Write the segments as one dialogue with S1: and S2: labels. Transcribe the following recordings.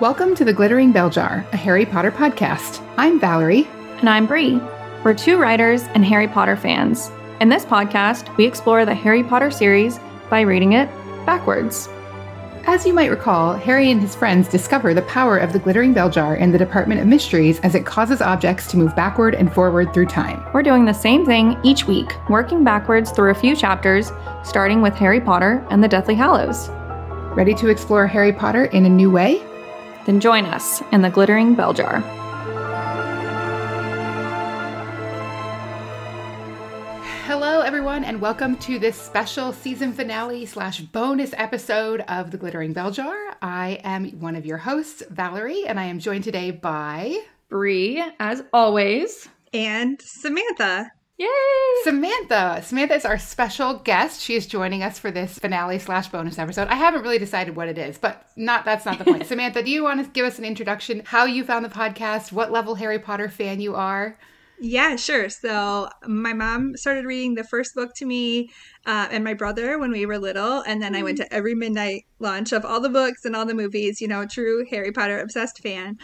S1: Welcome to the Glittering Bell Jar, a Harry Potter podcast. I'm Valerie.
S2: And I'm Bree. We're two writers and Harry Potter fans. In this podcast, we explore the Harry Potter series by reading it backwards.
S1: As you might recall, Harry and his friends discover the power of the glittering bell jar in the Department of Mysteries as it causes objects to move backward and forward through time.
S2: We're doing the same thing each week, working backwards through a few chapters, starting with Harry Potter and the Deathly Hallows.
S1: Ready to explore Harry Potter in a new way?
S2: Then join us in the glittering bell jar.
S1: Hello, everyone, and welcome to this special season finale slash bonus episode of The Glittering Bell Jar. I am one of your hosts, Valerie, and I am joined today by
S2: Bree, as always.
S3: and Samantha.
S2: Yay!
S1: Samantha. Samantha is our special guest. She is joining us for this finale slash bonus episode. I haven't really decided what it is, but not that's not the point. Samantha, do you want to give us an introduction? How you found the podcast? What level Harry Potter fan you are?
S3: Yeah, sure. So my mom started reading the first book to me uh, and my brother when we were little, and then I went to every midnight launch of all the books and all the movies. You know, true Harry Potter obsessed fan.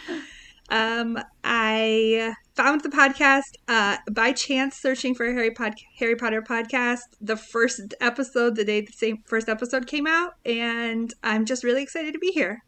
S3: Um, I found the podcast uh, by chance searching for a Harry Pod- Harry Potter podcast. The first episode, the day the same first episode came out, and I'm just really excited to be here.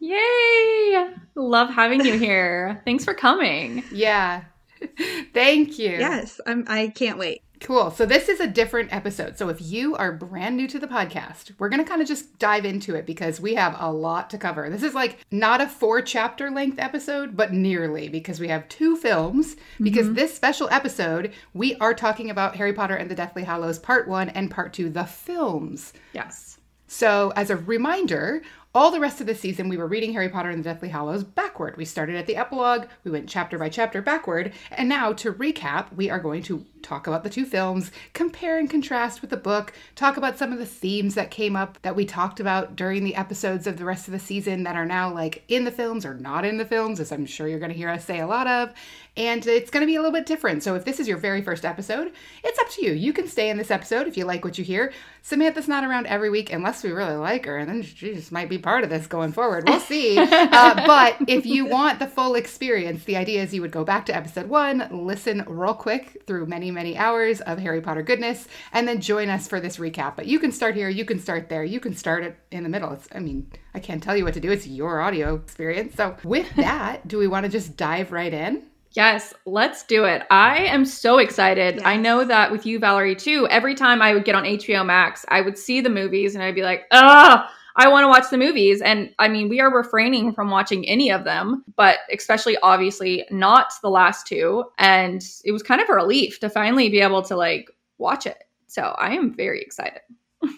S2: Yay! Love having you here. Thanks for coming.
S1: Yeah. Thank you.
S3: Yes, I'm. I can't wait.
S1: Cool. So this is a different episode. So if you are brand new to the podcast, we're going to kind of just dive into it because we have a lot to cover. This is like not a four chapter length episode, but nearly because we have two films. Because mm-hmm. this special episode, we are talking about Harry Potter and the Deathly Hallows Part 1 and Part 2, the films.
S2: Yes.
S1: So, as a reminder, all the rest of the season, we were reading Harry Potter and the Deathly Hallows backward. We started at the epilogue, we went chapter by chapter backward, and now to recap, we are going to talk about the two films, compare and contrast with the book, talk about some of the themes that came up that we talked about during the episodes of the rest of the season that are now like in the films or not in the films, as I'm sure you're going to hear us say a lot of. And it's going to be a little bit different. So if this is your very first episode, it's up to you. You can stay in this episode if you like what you hear. Samantha's not around every week unless we really like her, and then she just might be part of this going forward. We'll see. uh, but if you want the full experience, the idea is you would go back to episode one, listen real quick through many, many hours of Harry Potter goodness, and then join us for this recap. But you can start here, you can start there, you can start it in the middle. It's, I mean, I can't tell you what to do. It's your audio experience. So with that, do we want to just dive right in?
S2: Yes, let's do it. I am so excited.
S3: Yes.
S2: I know that with you, Valerie, too. Every time I would get on HBO Max, I would see the movies and I'd be like, ah, I want to watch the movies. And I mean, we are refraining from watching any of them, but especially obviously not the last two. And it was kind of a relief to finally be able to like watch it. So I am very excited.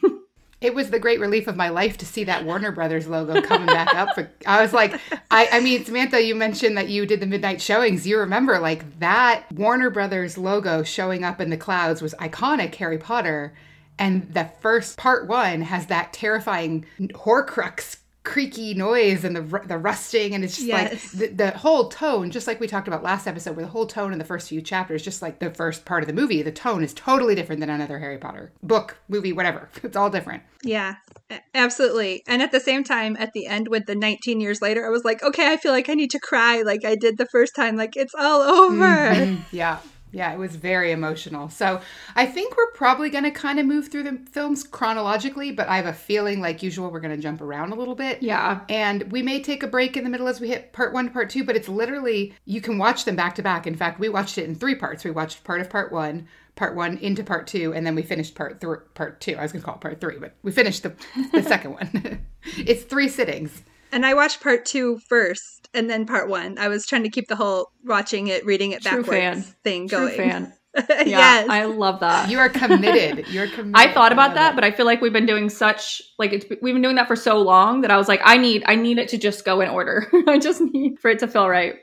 S1: It was the great relief of my life to see that Warner Brothers logo coming back up. I was like, I, I mean, Samantha, you mentioned that you did the midnight showings. You remember like that Warner Brothers logo showing up in the clouds was iconic Harry Potter. And the first part one has that terrifying Horcrux creaky noise and the the rusting and it's just
S3: Yes.
S1: like the, the whole tone just like we talked about last episode where the whole tone in the first few chapters just like the first part of the movie the tone is totally different than another harry potter book movie whatever it's all different
S3: Yeah, absolutely. And at the same time, at the end with the 19 years later, I was like, okay, I feel like I need to cry like I did the first time. Like it's all over.
S1: Mhm. yeah yeah it was very emotional so i think we're probably going to kind of move through the films chronologically but i have a feeling like usual we're going to jump around a little bit
S2: Yeah.
S1: And we may take a break in the middle as we hit part one, to part two, but it's literally, you can watch them back to back. In fact, we watched it in three parts. We watched part of part one, part one into part two, and then we finished part three, part two. I was going to call it part three, but we finished the, the second one. it's three sittings.
S3: And I watched part two first and then part one. I was trying to keep the whole watching it, reading it
S2: True
S3: backwards
S2: fan.
S3: thing
S2: True
S3: going.
S2: fan. Yeah,
S3: yes.
S2: I love that.
S1: You are committed. You're committed.
S2: I thought about
S1: love
S2: that,
S1: it.
S2: but I feel like we've been doing such like it's, we've been doing that for so long that I was like, I need I need it to just go in order. I just need for it to feel right.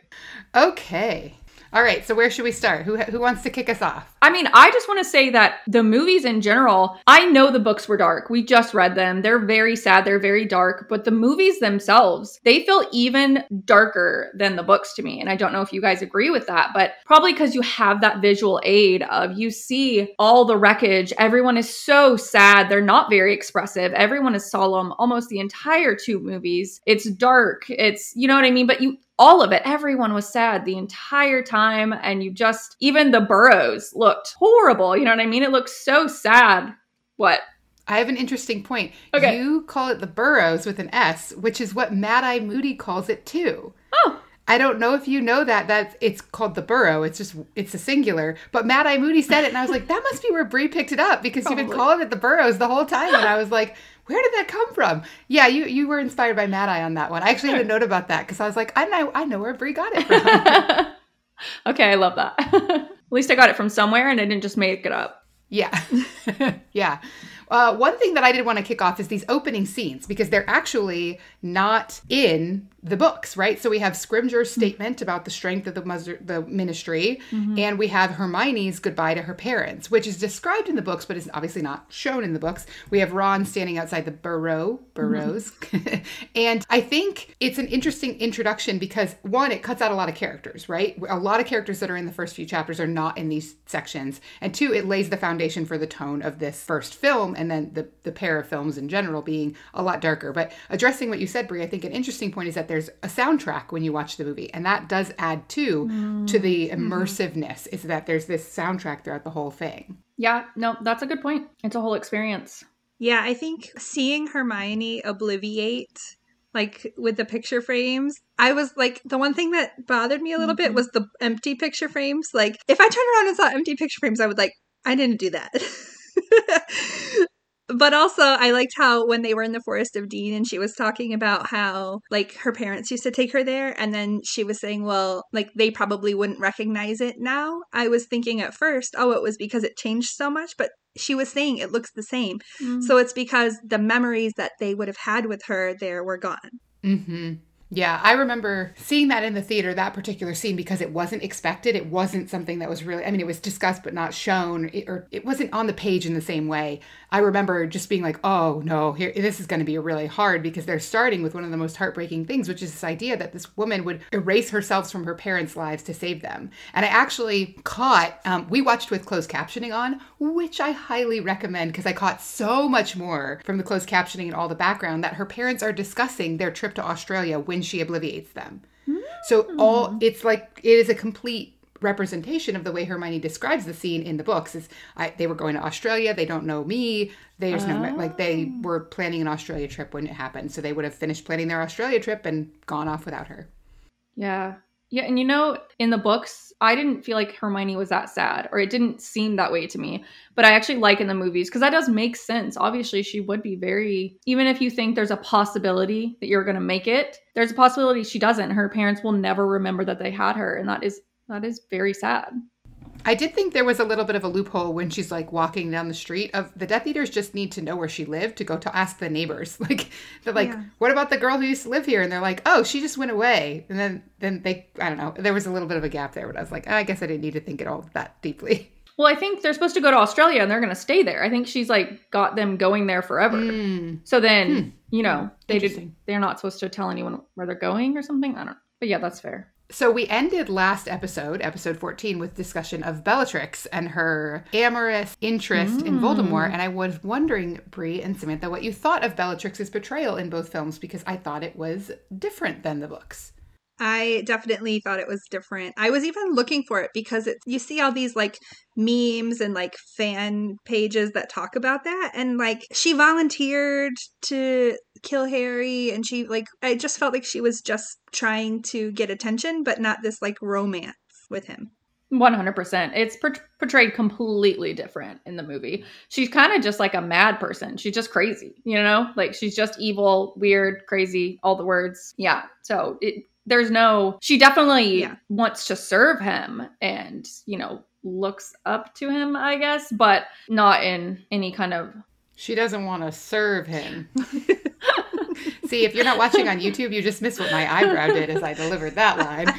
S1: Okay. All right, so where should we start? Who who wants to kick us off?
S2: I mean, I just want to say that the movies in general, I know the books were dark. We just read them. They're very sad, they're very dark, but the movies themselves, they feel even darker than the books to me. And I don't know if you guys agree with that, but probably because you have that visual aid of you see all the wreckage. Everyone is so sad. They're not very expressive. Everyone is solemn almost the entire two movies. It's dark. It's, you know what I mean? But you all of it. Everyone was sad the entire time. And you just, even the burrows looked horrible. You know what I mean? It looked so sad. What?
S1: I have an interesting point.
S2: Okay.
S1: You call it the burrows with an S, which is what Mad Eye Moody calls it too.
S2: Oh,
S1: I don't know if you know that that it's called the burrow. It's just it's a singular. But Mad Eye Moody said it, and I was like, that must be where Bree picked it up because you've been calling it the burrows the whole time. And I was like, where did that come from? Yeah, you you were inspired by Mad Eye on that one. I actually had a note about that because I was like, I know I know where Bree got it from.
S2: okay. I love that. At least I got it from somewhere and I didn't just make it up.
S1: Yeah. yeah. Uh, one thing that I did want to kick off is these opening scenes because they're actually not in the books, right? So we have Scrimgeour's mm-hmm. statement about the strength of the, mus- the ministry, mm-hmm. and we have Hermione's goodbye to her parents, which is described in the books, but is obviously not shown in the books. We have Ron standing outside the burrow, burrows, mm-hmm. and I think it's an interesting introduction because one, it cuts out a lot of characters, right? A lot of characters that are in the first few chapters are not in these sections, and two, it lays the foundation for the tone of this first film, and then the the pair of films in general being a lot darker. But addressing what you said, Bree, I think an interesting point is that there's a soundtrack when you watch the movie, and that does add too to the mm-hmm. immersiveness. Is that there's this soundtrack throughout the whole thing.
S2: Yeah. No, that's a good point. It's a whole experience.
S3: Yeah, I think seeing Hermione obliviate, like with the picture frames, I was like, the one thing that bothered me a little bit mm-hmm. was the empty picture frames. Like, if I turned around and saw empty picture frames, I would like, I didn't do that. but also, I liked how when they were in the Forest of Dean and she was talking about how, like, her parents used to take her there, and then she was saying, well, like, they probably wouldn't recognize it now. I was thinking at first, oh, it was because it changed so much, but she was saying it looks the same. So it's because the memories that they would have had with her there were gone.
S1: Mm-hmm. Yeah, I remember seeing that in the theater, that particular scene, because it wasn't expected. It wasn't something that was really, I mean, it was discussed but not shown, it, or it wasn't on the page in the same way. I remember just being like, oh no, here, this is going to be really hard because they're starting with one of the most heartbreaking things, which is this idea that this woman would erase herself from her parents' lives to save them. And I actually caught, um, we watched with closed captioning on, which I highly recommend because I caught so much more from the closed captioning and all the background that her parents are discussing their trip to Australia when she obliviates them. So all hmm. it's like it is a complete representation of the way Hermione describes the scene in the books is I, they were going to Australia they don't know me there's no like they oh. were planning an Australia trip when it happened so they would have finished planning their Australia trip and gone off without her
S2: Yeah. Yeah, and you know, in the books, I didn't feel like Hermione was that sad, or it didn't seem that way to me. But I actually like in the movies because that does make sense. Obviously, she would be very, even if you think there's a possibility that you're going to make it, there's a possibility she doesn't. Her parents will never remember that they had her, and that is that is very sad.
S1: I did think there was a little bit of a loophole when she's like walking down the street of the Death Eaters just need to know where she lived to go to ask the neighbors. Like they're like,
S3: Yeah.
S1: what about the girl who used to live here? And they're like, oh, she just went away. And then then they I don't know. There was a little bit of a gap there, but I was like, I guess I didn't need to think it all that deeply.
S2: Well, I think they're supposed to go to Australia and they're going to stay there. I think she's like got them going there forever.
S1: Mm.
S2: So then,
S1: Hmm.
S2: you know, they did, they're not supposed to tell anyone where they're going or something. I don't know. But yeah, that's fair.
S1: So we ended last episode, episode 14, with discussion of Bellatrix and her amorous interest in Voldemort. Mm. And I was wondering, Bree and Samantha, what you thought of Bellatrix's portrayal in both films because I thought it was different than the books.
S3: I definitely thought it was different. I was even looking for it because it's you see all these like memes and like fan pages that talk about that and like she volunteered to kill Harry and she like I just felt like she was just trying to get attention but not this like romance with him.
S2: 100%. It's por- portrayed completely different in the movie. She's kind of just like a mad person. She's just crazy, you know? Like she's just evil, weird, crazy, all the words. Yeah. So it there's no she definitely
S3: Yeah.
S2: wants to serve him and, you know, looks up to him, I guess, but not in any kind of
S1: She doesn't want to serve him. See, if you're not watching on YouTube, you just missed what my eyebrow did as I delivered that line.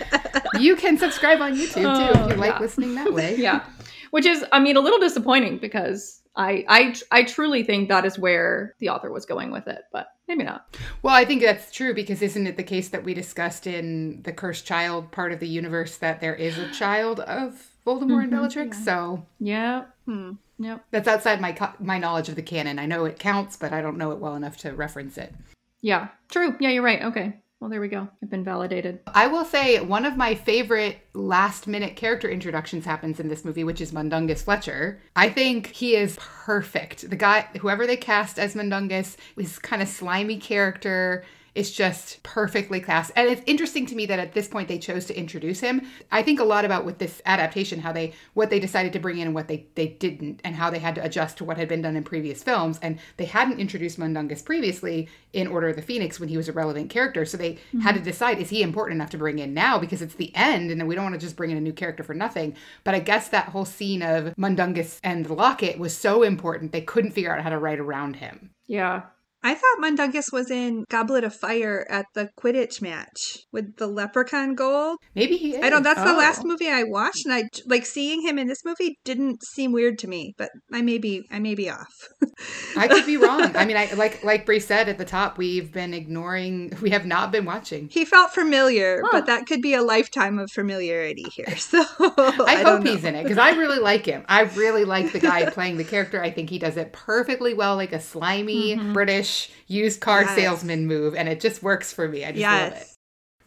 S1: You can subscribe on YouTube too if you
S2: Oh,
S1: like
S2: yeah.
S1: listening that way.
S2: yeah which is i mean a little disappointing because I, I i truly think that is where the author was going with it but maybe not
S1: Well, I think that's true because isn't it the case that we discussed in the cursed child part of the universe that there is a child of Voldemort and
S2: Mhm.
S1: Bellatrix? So
S2: yeah
S3: Hmm.
S2: yep
S1: that's outside my co- my knowledge of the canon. I know it counts, but I don't know it well enough to reference it.
S2: yeah true yeah you're right okay well there we go i've been validated
S1: I will say one of my favorite last minute character introductions happens in this movie, which is Mundungus Fletcher. I think he is perfect. The guy, whoever they cast as Mundungus, his kind of slimy character is just perfectly cast. And it's interesting to me that at this point they chose to introduce him. I think a lot about with this adaptation, how they what they decided to bring in and what they they didn't, and how they had to adjust to what had been done in previous films. And they hadn't introduced Mundungus previously in Order of the Phoenix when he was a relevant character. So they mm-hmm. had to decide is he important enough to bring in now because it's the end and we don't want to just bring in a new character for nothing. But I guess that whole scene of Mundungus and the locket was so important they couldn't figure out how to write around him.
S2: yeah
S3: I thought Mundungus was in Goblet of Fire at the Quidditch match with the leprechaun gold.
S1: Maybe he is.
S3: I don't. That's the
S2: Oh.
S3: last movie I watched, and I like seeing him in this movie didn't seem weird to me. But I may be, I may be off.
S1: I could be wrong. I mean, I like like Bree said at the top, we've been ignoring. We have not been watching.
S3: He felt familiar,
S2: Huh.
S3: but that could be a lifetime of familiarity here. So
S1: I,
S3: I,
S1: hope he's in it because I really like him. I really like the guy playing the character. I think he does it perfectly well, like a slimy
S2: Mhm.
S1: British used car
S3: Yes.
S1: salesman move, and it just works for me. I just love it.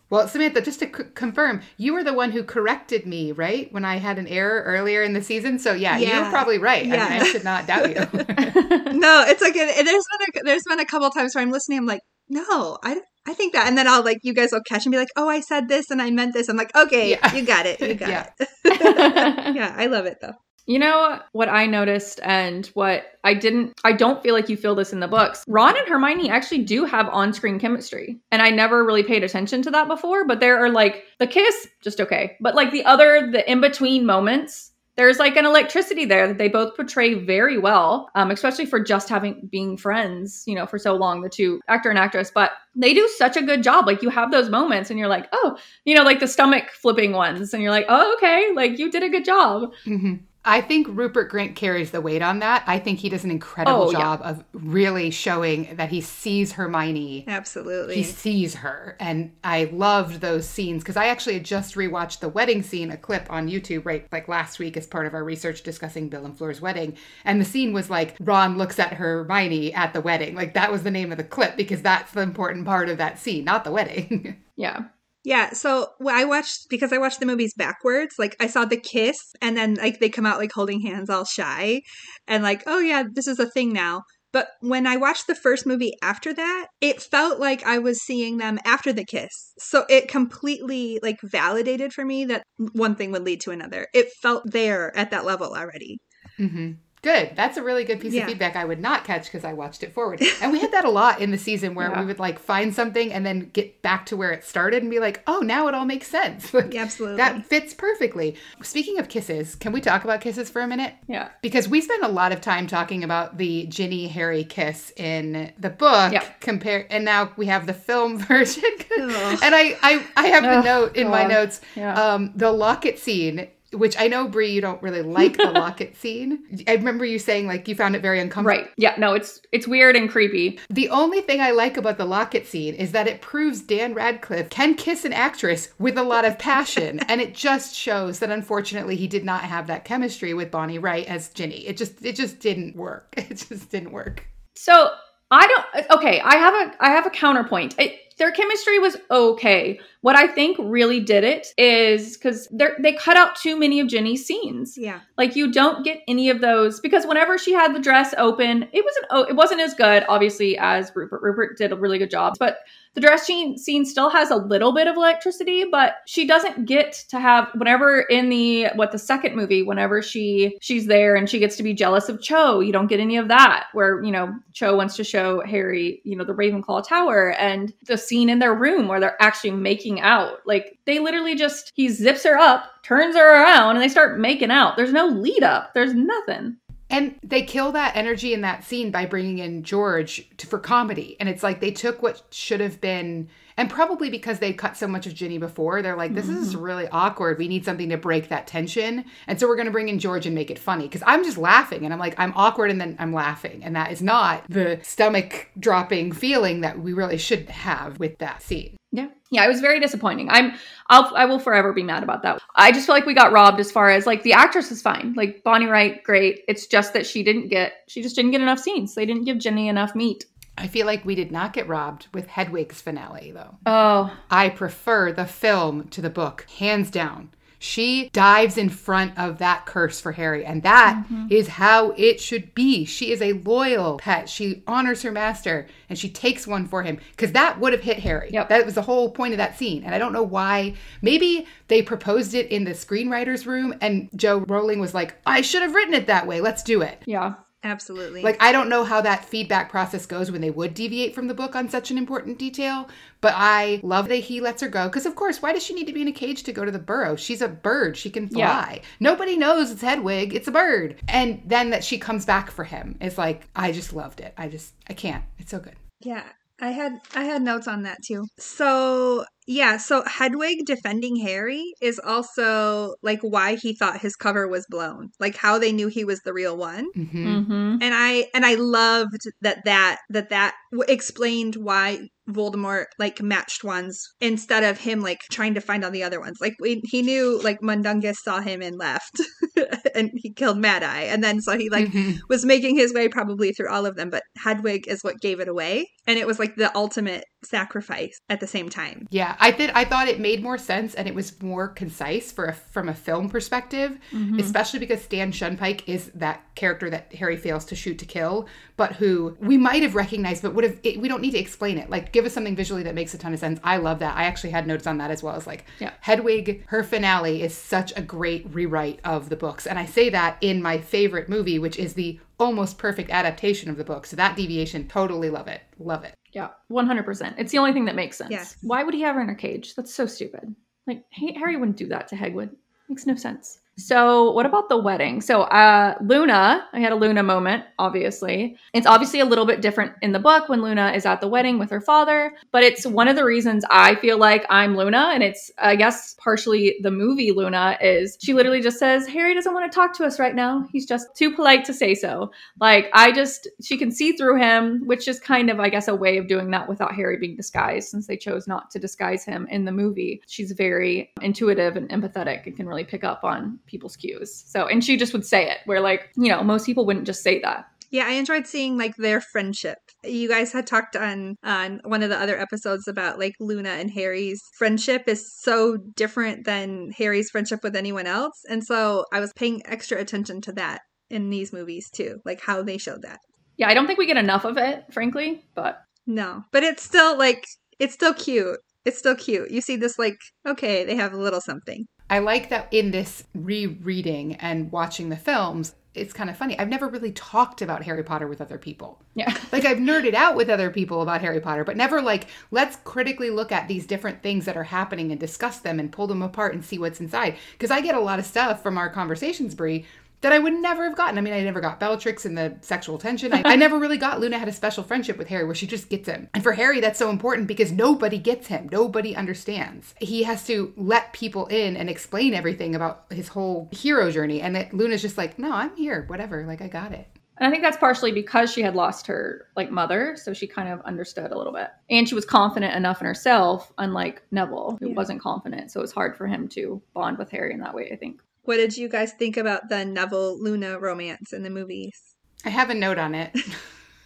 S1: Well, Samantha, just to c- confirm, you were the one who corrected me, right, when I had an error earlier in the season. So yeah, you're probably right. I, mean, I should not doubt you.
S3: No, it's like it, there's been a, there's been a couple times where I'm listening. I'm like, no, I I think that, and then I'll like you guys will catch and be like, oh, I said this and I meant this. I'm like, okay,
S1: Yeah.
S3: you got it, you got
S1: Yeah.
S3: it. yeah, I love it though.
S2: You know what I noticed and what I didn't I don't feel like you feel this in the books. Ron and Hermione actually do have on-screen chemistry. And I never really paid attention to that before, but there are like the kiss just okay. But like the other the in-between moments, there's like an electricity there that they both portray very well, um, especially for just having being friends, you know, for so long, the two actor and actress. But they do such a good job. Like you have those moments and you're like, oh, you know, like the stomach flipping ones, and you're like, oh, okay, like you did a good job.
S1: Mhm. I think Rupert Grint carries the weight on that. I think he does an incredible
S2: Oh, yeah.
S1: job of really showing that he sees Hermione
S3: Absolutely.
S1: he sees her and i loved those scenes because i actually had just rewatched the wedding scene a clip on youtube right like last week as part of our research discussing bill and Fleur's wedding and the scene was like ron looks at hermione at the wedding like that was the name of the clip because that's the important part of that scene not the wedding
S2: Yeah.
S3: Yeah, so I watched because I watched the movies backwards. Like I saw the kiss, and then like they come out like holding hands, all shy, and like, oh yeah, this is a thing now. But when I watched the first movie after that, it felt like I was seeing them after the kiss. So it completely like validated for me that one thing would lead to another. It felt there at that level already.
S1: hmm Good. That's a really good piece
S3: Yeah.
S1: of feedback I would not catch because I watched it forward. And we had that a lot in the season where
S2: Yeah.
S1: we would like find something and then get back to where it started and be like, oh, now it all makes sense. Like,
S3: Yeah, absolutely.
S1: That fits perfectly. Speaking of kisses, can we talk about kisses for a minute?
S2: Yeah.
S1: Because we spend a lot of time talking about the Ginny Harry kiss in the book,
S2: Yeah.
S1: compare, and now we have the film version. And I, I, I have the note in my notes, um, the locket scene. Which I know, Bree, you don't really like the locket scene. I remember you saying like you found it very uncomfortable.
S2: Right. Yeah. No, it's it's weird and creepy.
S1: The only thing I like about the locket scene is that it proves Dan Radcliffe can kiss an actress with a lot of passion, and it just shows that unfortunately he did not have that chemistry with Bonnie Wright as Ginny. It just it just didn't work. It just didn't work.
S2: So I don't. Okay, I have a I have a counterpoint. Their chemistry was okay. What I think really did it is because they they cut out too many of Ginny's scenes.
S3: yeah.
S2: Like you don't get any of those because whenever she had the dress open, it wasn't oh, it wasn't as good obviously as Rupert. Rupert did a really good job, but the dress scene still has a little bit of electricity, but she doesn't get to have whenever in the what the second movie, whenever she she's there and she gets to be jealous of Cho, you don't get any of that. Where you know Cho wants to show Harry, you know, the Ravenclaw Tower and the scene in their room where they're actually making out. Like they literally just he zips her up, turns her around, and they start making out. There's no lead up. There's nothing.
S1: And they kill that energy in that scene by bringing in George to, for comedy. And it's like they took what should have been, and probably because they cut so much of Ginny before, they're like, this is mm-hmm. really awkward. We need something to break that tension. And so we're going to bring in George and make it funny. Because I'm just laughing and I'm like, I'm awkward and then I'm laughing. And that is not the stomach dropping feeling that we really should have with that scene.
S2: Yeah. Yeah, it was very disappointing. I'm I'll I will forever be mad about that. I just feel like we got robbed as far as like the actress is fine. Like Bonnie Wright, great. It's just that she didn't get she just didn't get enough scenes. They didn't give Ginny enough meat.
S1: I feel like we did not get robbed with Hedwig's finale, though.
S2: Oh,
S1: I prefer the film to the book, hands down. She dives in front of that curse for Harry, and that mm-hmm. is how it should be. She is a loyal pet. She honors her master, and she takes one for him because that would have hit Harry.
S2: Yep.
S1: That was the whole point of that scene, and I don't know why. Maybe they proposed it in the screenwriters' room, and Jo Rowling was like, "I should have written it that way. Let's do it."
S2: yeah.
S3: Absolutely.
S1: Like I don't know how that feedback process goes when they would deviate from the book on such an important detail, but I love that he lets her go because of course, why does she need to be in a cage to go to the burrow? She's a bird, she can fly. Nobody knows it's Hedwig, it's a bird. And then that she comes back for him is like I just loved it. I just I can't. It's so good.
S3: Yeah, I had I had notes on that too. So yeah, so Hedwig defending Harry is also like why he thought his cover was blown, like how they knew he was the real one.
S1: hmm
S2: Mm-hmm.
S3: And I and I loved that that that that w- explained why Voldemort like matched ones instead of him like trying to find all the other ones. Like we, he knew like Mundungus saw him and left, and he killed Mad Eye, and then so he like
S1: Mhm.
S3: was making his way probably through all of them, but Hedwig is what gave it away. And it was like the ultimate sacrifice at the same time.
S1: Yeah, I did. I thought it made more sense and it was more concise for a, from a film perspective,
S2: Mm-hmm.
S1: especially because Stan Shunpike is that character that Harry fails to shoot to kill, but who we might have recognized, but would have. It, we don't need to explain it. Like, give us something visually that makes a ton of sense. I love that. I actually had notes on that as well as like
S2: Yeah.
S1: Hedwig. Her finale is such a great rewrite of the books, and I say that in my favorite movie, which is the almost perfect adaptation of the book. So that deviation, totally love it. Love it.
S2: Yeah, one hundred percent. It's the only thing that makes sense.
S3: Yes.
S2: Why would he have her in a cage? That's so stupid. Like Harry wouldn't do that to Hagrid. Makes no sense. So what about the wedding? So uh Luna, I had a Luna moment, obviously. It's obviously a little bit different in the book when Luna is at the wedding with her father, but it's one of the reasons I feel like I'm Luna and it's I guess partially the movie Luna is she literally just says Harry doesn't want to talk to us right now. He's just too polite to say so. Like I just she can see through him, which is kind of I guess a way of doing that without Harry being disguised since they chose not to disguise him in the movie. She's very intuitive and empathetic and can really pick up on people's cues. So and she just would say it where like, you know, most people wouldn't just say that.
S3: Yeah, I enjoyed seeing like their friendship. You guys had talked on on one of the other episodes about like Luna and Harry's friendship is so different than Harry's friendship with anyone else. And so I was paying extra attention to that in these movies too, like how they showed that.
S2: Yeah, I don't think we get enough of it, frankly, but
S3: No, but it's still like it's still cute. It's still cute. You see this like okay, they have a little something.
S1: I like that in this rereading and watching the films, it's kind of funny. I've never really talked about Harry Potter with other people.
S2: yeah.
S1: Like I've nerded out with other people about Harry Potter, but never like let's critically look at these different things that are happening and discuss them and pull them apart and see what's inside. Because I get a lot of stuff from our conversations, Bree, that I would never have gotten. I mean, I never got Bellatrix and the sexual tension. I, I never really got Luna had a special friendship with Harry where she just gets him. And for Harry, that's so important because nobody gets him. Nobody understands. He has to let people in and explain everything about his whole hero journey. And that Luna's just like, no, I'm here, whatever. Like, I got it.
S2: And I think that's partially because she had lost her like mother, so she kind of understood a little bit. And she was confident enough in herself, unlike Neville, who
S3: Yeah.
S2: wasn't confident. So it was hard for him to bond with Harry in that way, I think.
S3: What did you guys think about the Neville Luna romance in the movies?
S1: I have a note on it.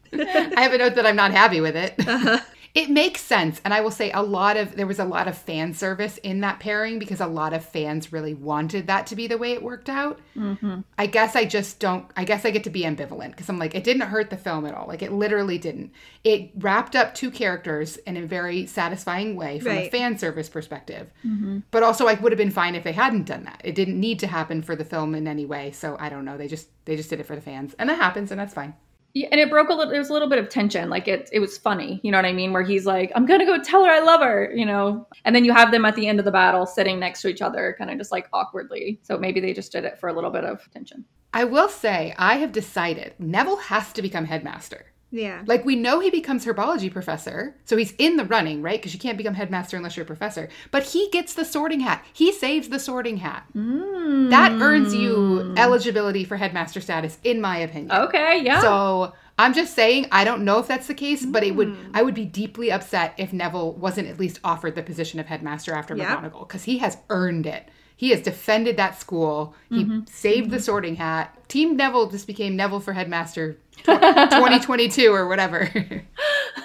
S1: I have a note that I'm not happy with it.
S3: Uh-huh.
S1: It makes sense. And I will say a lot of there was a lot of fan service in that pairing because a lot of fans really wanted that to be the way it worked out.
S2: Mm-hmm.
S1: I guess I just don't I guess I get to be ambivalent because I'm like it didn't hurt the film at all. Like it literally didn't. It wrapped up two characters in a very satisfying way from a fan service perspective.
S2: Mm-hmm.
S1: But also I would have been fine if they hadn't done that. It didn't need to happen for the film in any way. So I don't know. They just they just did it for the fans. And that happens and that's fine.
S2: Yeah, and it broke a little. There was a little bit of tension. Like it, it was funny. You know what I mean? Where he's like, "I'm gonna go tell her I love her," you know. And then you have them at the end of the battle, sitting next to each other, kind of just like awkwardly. So maybe they just did it for a little bit of tension.
S1: I will say, I have decided Neville has to become headmaster.
S3: Yeah.
S1: Like we know he becomes herbology professor, so he's in the running, right? Because you can't become headmaster unless you're a professor. But he gets the sorting hat. He saves the sorting hat. Mm. That earns you eligibility for headmaster status, in my opinion.
S2: Okay, yeah.
S1: So I'm just saying, I don't know if that's the case, but it would. Mm. I would be deeply upset if Neville wasn't at least offered the position of headmaster after
S3: Yeah.
S1: McGonagall, because he has earned it. He has defended that school. He mm-hmm. saved the mm-hmm. Sorting Hat. Team Neville just became Neville for headmaster, 2022 or whatever.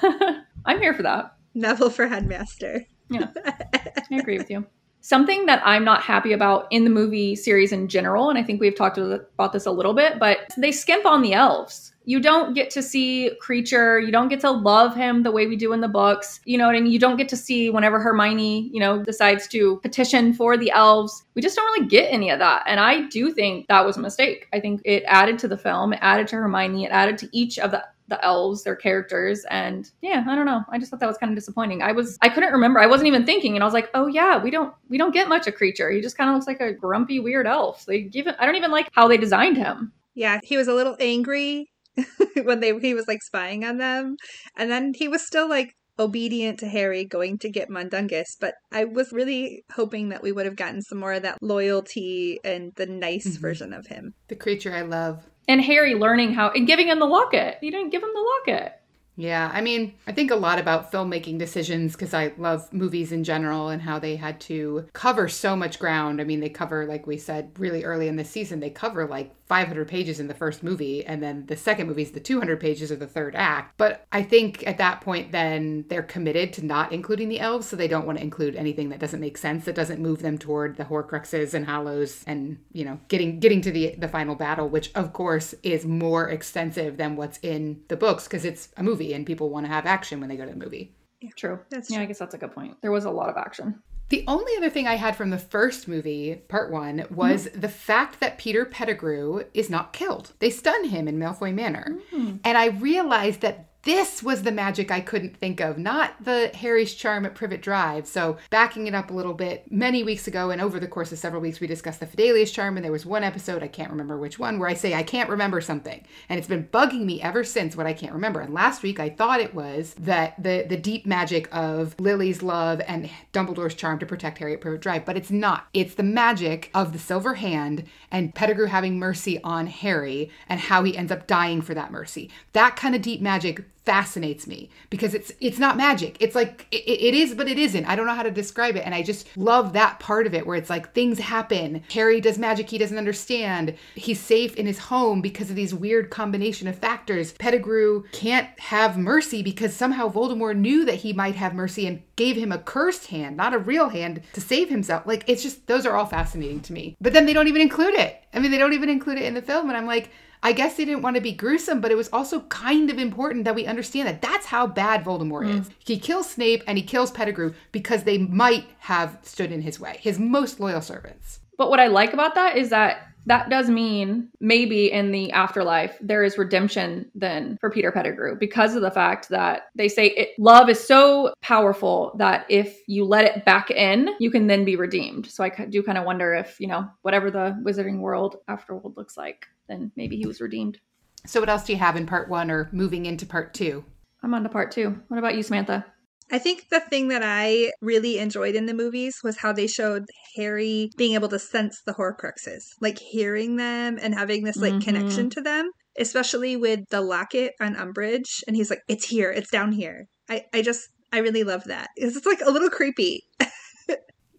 S2: I'm here for that.
S3: Neville for headmaster.
S2: Yeah, I agree with you. Something that I'm not happy about in the movie series in general, and I think we've talked about this a little bit, but they skimp on the elves. You don't get to see Kreacher. You don't get to love him the way we do in the books. You know what I mean? You don't get to see whenever Hermione, you know, decides to petition for the elves. We just don't really get any of that. And I do think that was a mistake. I think it added to the film, it added to Hermione, it added to each of the the elves, their characters, and yeah, I don't know. I just thought that was kind of disappointing. I was I couldn't remember. I wasn't even thinking, and I was like, oh yeah, we don't we don't get much a Kreacher. He just kind of looks like a grumpy weird elf. They give. I don't even like how they designed him.
S3: Yeah, he was a little angry when they he was like spying on them, and then he was still like obedient to Harry going to get Mundungus. But I was really hoping that we would have gotten some more of that loyalty and the nice
S1: Mhm.
S3: version of him.
S1: the Kreacher I love.
S2: And Harry learning how and giving him the locket. You didn't give him the locket.
S1: Yeah, I mean, I think a lot about filmmaking decisions because I love movies in general and how they had to cover so much ground. I mean, they cover, like we said, really early in the season, they cover like 500 pages in the first movie, and then the second movie is the 200 pages of the third act. But I think at that point, then they're committed to not including the elves, so they don't want to include anything that doesn't make sense, that doesn't move them toward the Horcruxes and Hallows, and you know, getting getting to the the final battle, which of course is more extensive than what's in the books because it's a movie and people want to have action when they go to the movie.
S2: Yeah, True.
S3: That's
S2: yeah,
S3: true.
S2: I guess that's a good point. There was a lot of action.
S1: The only other thing I had from the first movie, part one, was mm-hmm. the fact that Peter Pettigrew is not killed. They stun him in Malfoy Manor. Mm. And I realized that this was the magic I couldn't think of, not the Harry's charm at Privet Drive. So, backing it up a little bit, many weeks ago, and over the course of several weeks, we discussed the Fidelius charm, and there was one episode, I can't remember which one, where I say I can't remember something. And it's been bugging me ever since what I can't remember. And last week, I thought it was that the, the deep magic of Lily's love and Dumbledore's charm to protect Harry at Privet Drive, but it's not. It's the magic of the Silver Hand and Pettigrew having mercy on Harry and how he ends up dying for that mercy. That kind of deep magic fascinates me because it's it's not magic. It's like it, it is but it isn't. I don't know how to describe it. And i just love that part of it where it's like things happen. Harry does magic he doesn't understand. He's safe in his home because of these weird combination of factors. Pettigrew can't have mercy because somehow voldemort knew that he might have mercy and gave him a cursed hand not a real hand to save himself. Like it's just those are all fascinating to me. But then they don't even include it. I mean they don't even include it in the film. And i'm like I guess they didn't want to be gruesome, but it was also kind of important that we understand that that's how bad Voldemort is. Mm. He kills Snape and he kills Pettigrew because they might have stood in his way, his most loyal servants.
S2: But what I like about that is that that does mean maybe in the afterlife there is redemption then for Peter Pettigrew because of the fact that they say it, love is so powerful that if you let it back in, you can then be redeemed. So I do kind of wonder if, you know, whatever the wizarding world afterworld looks like, then maybe he was redeemed.
S1: So, what else do you have in part one or moving into part two?
S2: I'm on to part two. What about you, Samantha?
S3: I think the thing that I really enjoyed in the movies was how they showed Harry being able to sense the Horcruxes, like hearing them and having this like
S2: Mhm.
S3: connection to them, especially with the locket on Umbridge. And he's like, "It's here, it's down here." I I just I really love that. It's it's like a little creepy.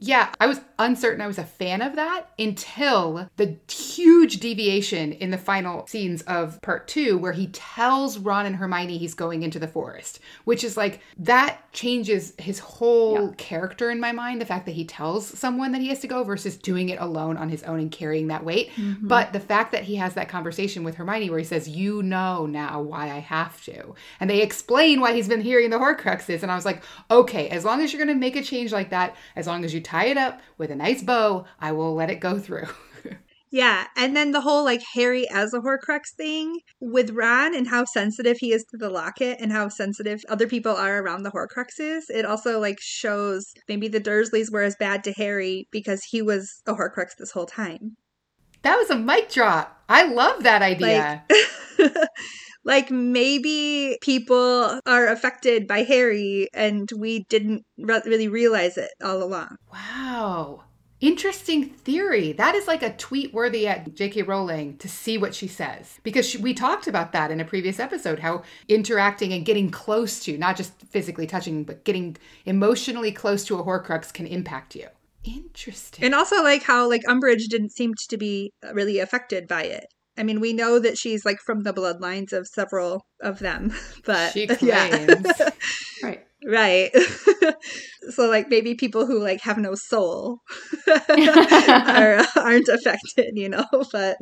S1: Yeah, I was uncertain I was a fan of that until the huge deviation in the final scenes of part two, where he tells Ron and Hermione he's going into the forest, which is like that changes his whole
S2: Yeah.
S1: character in my mind. The fact that he tells someone that he has to go versus doing it alone on his own and carrying that weight. Mm-hmm. But the fact that he has that conversation with Hermione where he says, You know now why I have to. And they explain why he's been hearing the Horcruxes. And I was like, Okay, as long as you're going to make a change like that, as long as you tie it up with a nice bow, I will let it go through.
S3: Yeah, and then the whole like Harry as a Horcrux thing with Ron and how sensitive he is to the locket and how sensitive other people are around the Horcruxes. It also like shows maybe the Dursleys were as bad to Harry because he was a Horcrux this whole time.
S1: That was a mic drop. I love that idea.
S3: Like, like maybe people are affected by Harry and we didn't re- really realize it all along.
S1: wow. Interesting theory. That is like a tweet worthy at J.K. Rowling to see what she says. Because she, we talked about that in a previous episode how interacting and getting close to, not just physically touching, but getting emotionally close to a Horcrux can impact you. Interesting.
S3: And also like how like Umbridge didn't seem to be really affected by it. I mean, we know that she's like from the bloodlines of several of them, but
S1: She
S3: yeah.
S1: claims.
S2: Right.
S3: right. so like maybe people who like have no soul are, aren't affected, you know, but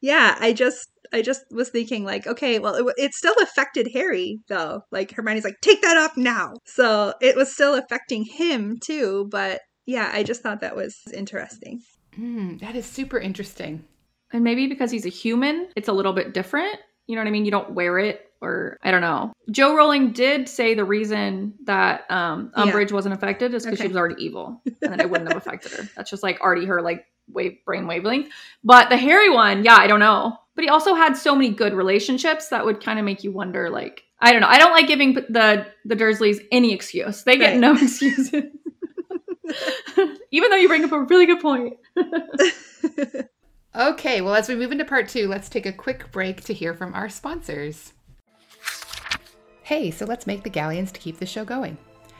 S3: yeah, I just I just was thinking like, okay, well, it, it still affected Harry though. Like Hermione's like, take that off now. So it was still affecting him too. But yeah, I just thought that was interesting.
S1: Hmm, that is super interesting.
S2: And maybe because he's a human, it's a little bit different. You know what I mean? You don't wear it, or I don't know. Jo Rowling did say the reason that um,
S3: Yeah.
S2: Umbridge wasn't affected is because
S3: Okay.
S2: she was already evil, and then it wouldn't have affected her. That's just like already her like wave brain wavelength. But the Harry one, yeah, I don't know. But he also had so many good relationships that would kind of make you wonder, like, I don't know. I don't like giving the the Dursleys any excuse. They get
S3: Right.
S2: no excuses. Even though you bring up a really good point.
S1: Okay, well, as we move into part two, let's take a quick break to hear from our sponsors. Hey, so let's make the galleons to keep the show going.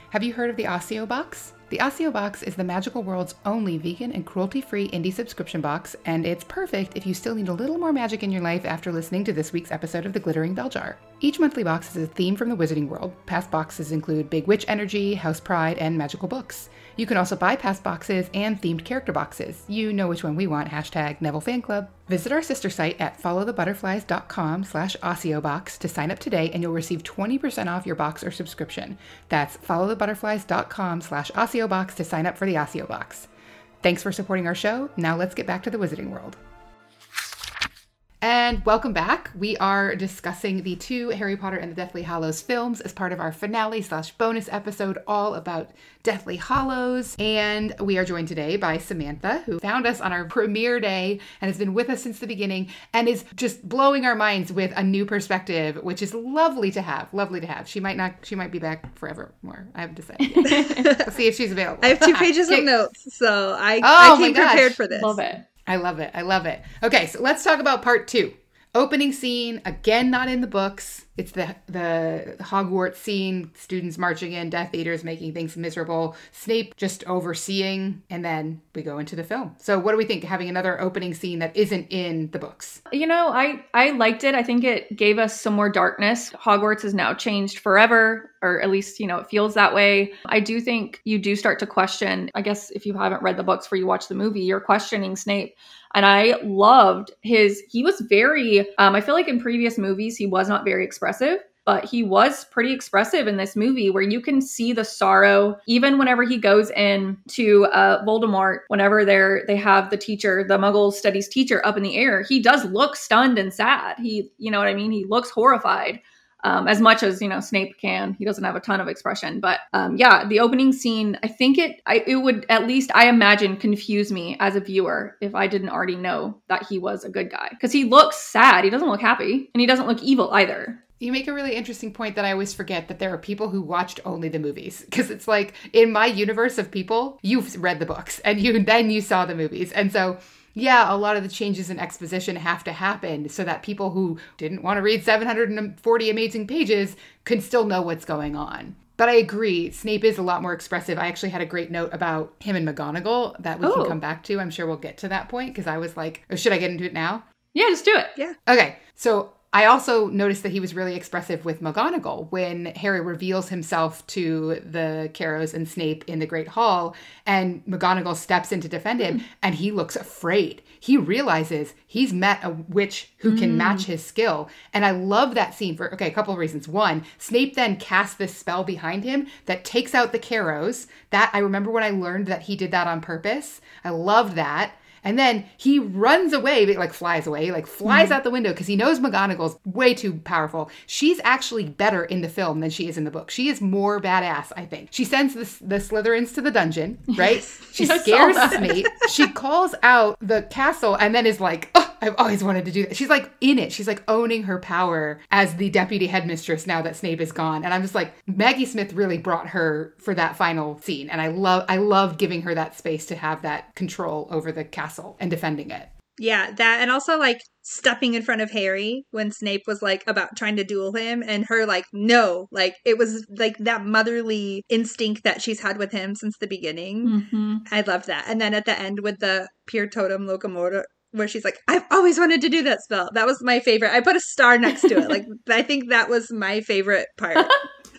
S1: Have you heard of the Accio Box? The Accio Box is the magical world's only vegan and cruelty free indie subscription box, and it's perfect if you still need a little more magic in your life after listening to this week's episode of The Glittering Bell Jar. Each monthly box is a theme from the wizarding world. Past boxes include Big Witch Energy, House Pride, and magical books. You can also buy past boxes and themed character boxes. You know which one we want, hashtag Neville Fan Club. Visit our sister site at followthebutterflies.com slash AccioBox to sign up today and you'll receive 20% off your box or subscription. That's followthebutterflies.com slash AccioBox to sign up for the Accio Box. Thanks for supporting our show. Now let's get back to the Wizarding World. And welcome back. We are discussing the two Harry Potter and the Deathly Hallows films as part of our finale slash bonus episode all about Deathly Hallows. And we are joined today by Samantha, who found us on our premiere day and has been with us since the beginning and is just blowing our minds with a new perspective, which is lovely to have. Lovely to have. She might not she might be back forever more. I haven't decided. yet. Let's see if she's available.
S3: I have two pages of notes, so I,
S1: Oh
S3: I came prepared for this.
S2: Love it.
S1: I love it. I love it. Okay, so let's talk about part two. Opening scene, again, not in the books. It's the the Hogwarts scene, students marching in, Death Eaters making things miserable, Snape just overseeing, and then we go into the film. So what do we think having another opening scene that isn't in the books?
S2: You know, I I liked it. I think it gave us some more darkness. Hogwarts is now changed forever, or at least you know it feels that way. I do think you do start to question. I guess if you haven't read the books before you watch the movie, you're questioning Snape. And I loved his. He was very. Um, I feel like in previous movies he was not very expressive. But he was pretty expressive in this movie, where you can see the sorrow, even whenever he goes in to uh, Voldemort. Whenever they're they have the teacher, the Muggle studies teacher, up in the air, he does look stunned and sad. He, you know what I mean? He looks horrified. Um, as much as you know Snape can, he doesn't have a ton of expression. But um, yeah, the opening scene, I think it, I, it would at least I imagine confuse me as a viewer if I didn't already know that he was a good guy because he looks sad. He doesn't look happy, and he doesn't look evil either.
S1: You make a really interesting point that I always forget that there are people who watched only the movies because it's like in my universe of people, you've read the books and you then you saw the movies. And so yeah, a lot of the changes in exposition have to happen so that people who didn't want to read 740 amazing pages can still know what's going on. But I agree, Snape is a lot more expressive. I actually had a great note about him and McGonagall that we
S2: Oh.
S1: can come back to. I'm sure we'll get to that point because I was like, oh, should I get into it now?
S2: Yeah, just do it.
S3: Yeah.
S1: Okay, so I also noticed that he was really expressive with McGonagall when Harry reveals himself to the Carrows and Snape in the Great Hall, and McGonagall steps in to defend him, mm-hmm. and he looks afraid. He realizes he's met a witch who can mm-hmm. match his skill, and I love that scene for okay, a couple of reasons. One, Snape then casts this spell behind him that takes out the Carrows. That I remember when I learned that he did that on purpose. I loved that. And then he runs away, like flies away, like flies mm-hmm. out the window because he knows McGonagall's way too powerful. She's actually better in the film than she is in the book. She is more badass, I think. She sends the, the Slytherins to the dungeon, right? She
S2: I
S1: scares. Snape. She calls out the castle and then is like, oh, I've always wanted to do that. She's like in it. She's like owning her power as the deputy headmistress now that Snape is gone. And I'm just like, Maggie Smith really brought her for that final scene. And I love I love giving her that space to have that control over the castle and defending it.
S3: Yeah, that and also like stepping in front of Harry when Snape was like about trying to duel him and her like no, like it was like that motherly instinct that she's had with him since the beginning.
S2: hmm
S3: I loved that. And then at the end with the Piertotum Locomotor where she's like, I've always wanted to do that spell. That was my favorite. I put a star next to it. Like I think that was my favorite part.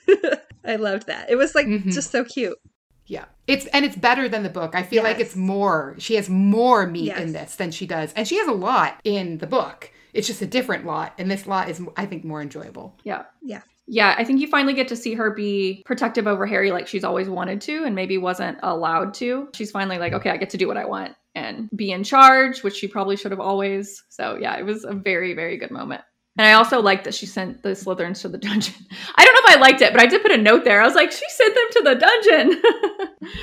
S3: I loved that. It was like
S1: Mhm.
S3: just so cute.
S1: Yeah. It's and it's better than the book. I feel like it's more. She has more meat in this than she does. And she has a lot in the book. It's just a different lot. And this lot is I think more enjoyable.
S2: Yeah.
S3: Yeah.
S2: Yeah, I think you finally get to see her be protective over Harry like she's always wanted to and maybe wasn't allowed to. She's finally like, okay, I get to do what I want and be in charge, which she probably should have always. So, yeah, it was a very, very good moment. And I also liked that she sent the Slytherins to the dungeon. I don't know if I liked it, but I did put a note there. I was like, she sent them to the dungeon.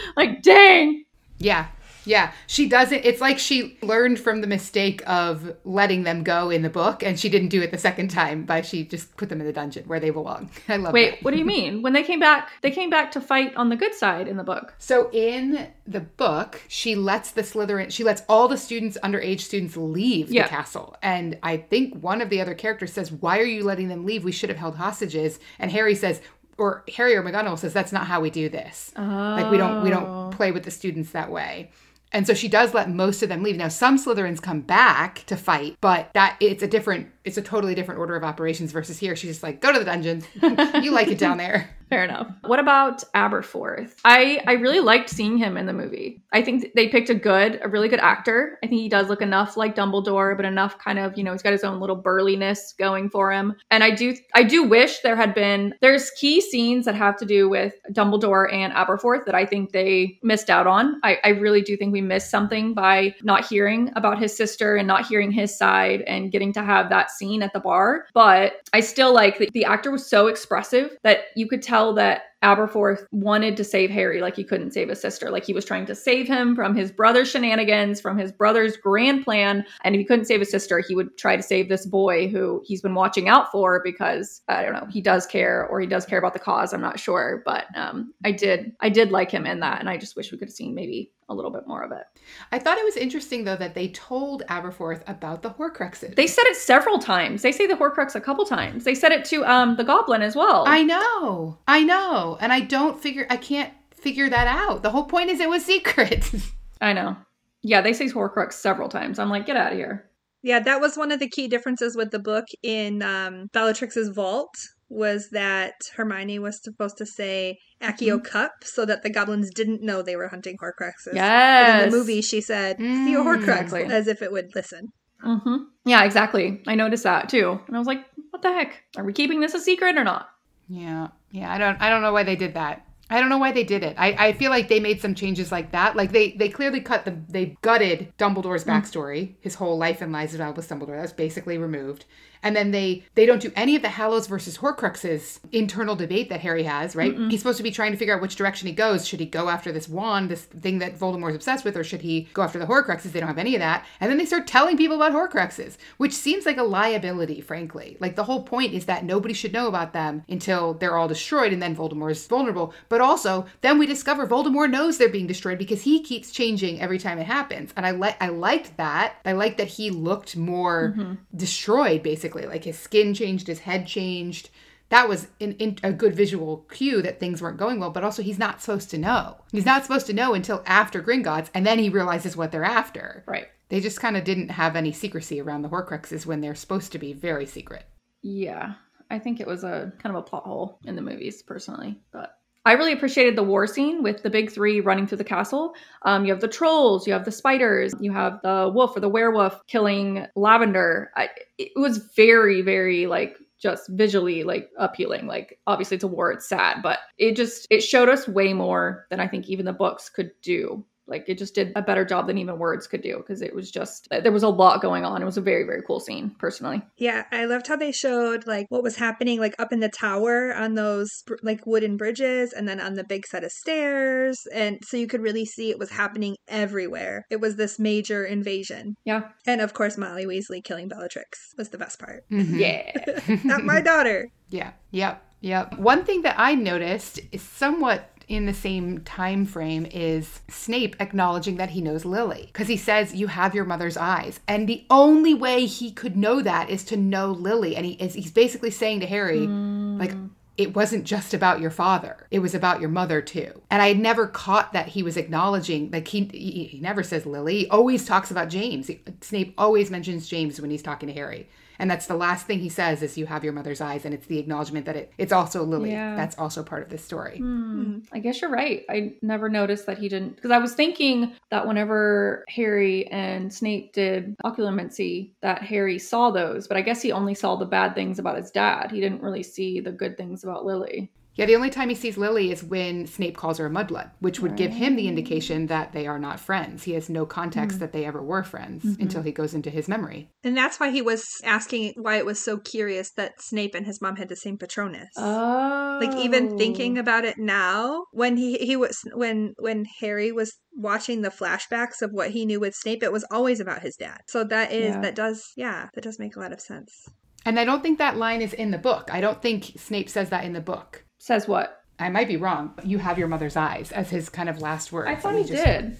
S2: like, dang.
S1: Yeah. Yeah. She doesn't it's like she learned from the mistake of letting them go in the book and she didn't do it the second time by she just put them in the dungeon where they belong. I love it.
S2: Wait,
S1: that.
S2: what do you mean? When they came back, they came back to fight on the good side in the book.
S1: So in the book, she lets the Slytherin, she lets all the students, underage students, leave
S2: Yeah.
S1: the castle. And I think one of the other characters says, "Why are you letting them leave? We should have held hostages." And Harry says, or Harry or McGonagall says, "That's not how we do this. Like we don't we
S2: Oh.
S1: don't play with the students that way." And so she does let most of them leave. Now some Slytherins come back to fight, but that it's a different, it's a totally different order of operations versus here. She's just like, "Go to the dungeon. you like it down there."
S2: Fair enough. What about Aberforth? I I really liked seeing him in the movie. I think they picked a good, a really good actor. I think he does look enough like Dumbledore, but enough kind of, you know, he's got his own little burliness going for him. And I do I do wish there had been there's key scenes that have to do with Dumbledore and Aberforth that I think they missed out on. I, I really do think we missed something by not hearing about his sister and not hearing his side and getting to have that scene at the bar. But I still like the, the actor was so expressive that you could tell that Aberforth wanted to save Harry like he couldn't save his sister. Like he was trying to save him from his brother's shenanigans, from his brother's grand plan. And if he couldn't save his sister, he would try to save this boy who he's been watching out for because I don't know, he does care or he does care about the cause. I'm not sure. But um, I did I did like him in that. And I just wish we could have seen maybe a little bit more of it.
S1: I thought it was interesting though that they told Aberforth about the Horcruxes.
S2: They said it several times. They say the Horcrux a couple times. They said it to um the Goblin as well.
S1: I know, I know, and I don't figure. I can't figure that out. The whole point is it was secret.
S2: I know. Yeah, they say Horcrux several times. I'm like, get out of here.
S3: Yeah, that was one of the key differences with the book in um, Bellatrix's vault was that Hermione was supposed to say Accio
S2: Mm-hmm.
S3: Cup so that the goblins didn't know they were hunting Horcruxes. But
S2: Yes.
S3: in the movie, she said
S1: Mm,
S3: Accio Horcrux
S2: exactly.
S3: as if it would listen.
S2: hmm Yeah, exactly. I noticed that too, and I was like, what the heck? Are we keeping this a secret or not?
S1: yeah, yeah. I don't. I don't know why they did that. I don't know why they did it. I, I feel like they made some changes like that. Like they they clearly cut the they gutted Dumbledore's mm. backstory, his whole life and lives of Albus Dumbledore. That was basically removed. And then they they don't do any of the Hallows versus Horcruxes internal debate that Harry has. Right? He's supposed to be trying to figure out which direction he goes. Should he go after this wand, this thing that Voldemort's obsessed with, or should he go after the Horcruxes? They don't have any of that. And then they start telling people about Horcruxes, which seems like a liability, frankly. Like the whole point is that nobody should know about them until they're all destroyed, and then Voldemort's vulnerable. But also, then we discover Voldemort knows they're being destroyed because he keeps changing every time it happens. And I like I liked that. I liked that he looked more mm-hmm. destroyed, basically. Like his skin changed, his head changed. That was an, in, a good visual cue that things weren't going well, but also he's not supposed to know. He's not supposed to know until after Gringotts, and then he realizes what they're after.
S2: Right.
S1: They just kind of didn't have any secrecy around the Horcruxes when they're supposed to be very secret.
S2: Yeah, I think it was a kind of a plot hole in the movies, personally. But I really appreciated the war scene with the big three running through the castle. Um, you have the trolls, you have the spiders, you have the wolf or the werewolf killing Lavender. I, it was very, very like just visually like appealing. Like obviously it's a war, it's sad, but it just it showed us way more than I think even the books could do. Like it just did a better job than even words could do because it was just there was a lot going on. It was a very very cool scene personally.
S3: Yeah, I loved how they showed like what was happening like up in the tower on those like wooden bridges and then on the big set of stairs and so you could really see it was happening everywhere. It was this major invasion.
S2: Yeah.
S3: And of course Molly Weasley killing Bellatrix was the best part.
S1: Mhm.
S2: Yeah.
S3: Not my daughter.
S1: Yeah. Yep. Yep. One thing that I noticed is somewhat in the same time frame is Snape acknowledging that he knows Lily because he says you have your mother's eyes. And the only way he could know that is to know Lily. And he is he's basically saying to Harry like it wasn't just about your father. It was about your mother too. And i had never caught that he was acknowledging like he he, he never says lily. He always talks about james. He- snape always mentions james when he's talking to harry and that's the last thing he says is you have your mother's eyes and it's the acknowledgement that it, it's also lily
S2: Yeah.
S1: that's also part of this story
S2: Hmm. I guess you're right. I never noticed that he didn't because I was thinking that whenever Harry and Snape did occlumency, that Harry saw those, but I guess he only saw the bad things about his dad. He didn't really see the good things about Lily.
S1: Yeah the only time he sees lily is when snape calls her a mudblood which would give him the indication that they are not friends he has no context mm-hmm. that they ever were friends mm-hmm. until he goes into his memory
S3: And that's why he was asking why it was so curious that Snape and his mom had the same Patronus.
S2: Oh.
S3: like even thinking oh. about it now when he he was when when harry was watching the flashbacks of what he knew with snape it was always about his dad so that is
S2: Yeah.
S3: that does yeah that does make a lot of sense
S1: And I don't think that line is in the book. I don't think Snape says that in the book.
S2: Says what?
S1: I might be wrong. You have your mother's eyes as his kind of last word.
S2: I thought he did.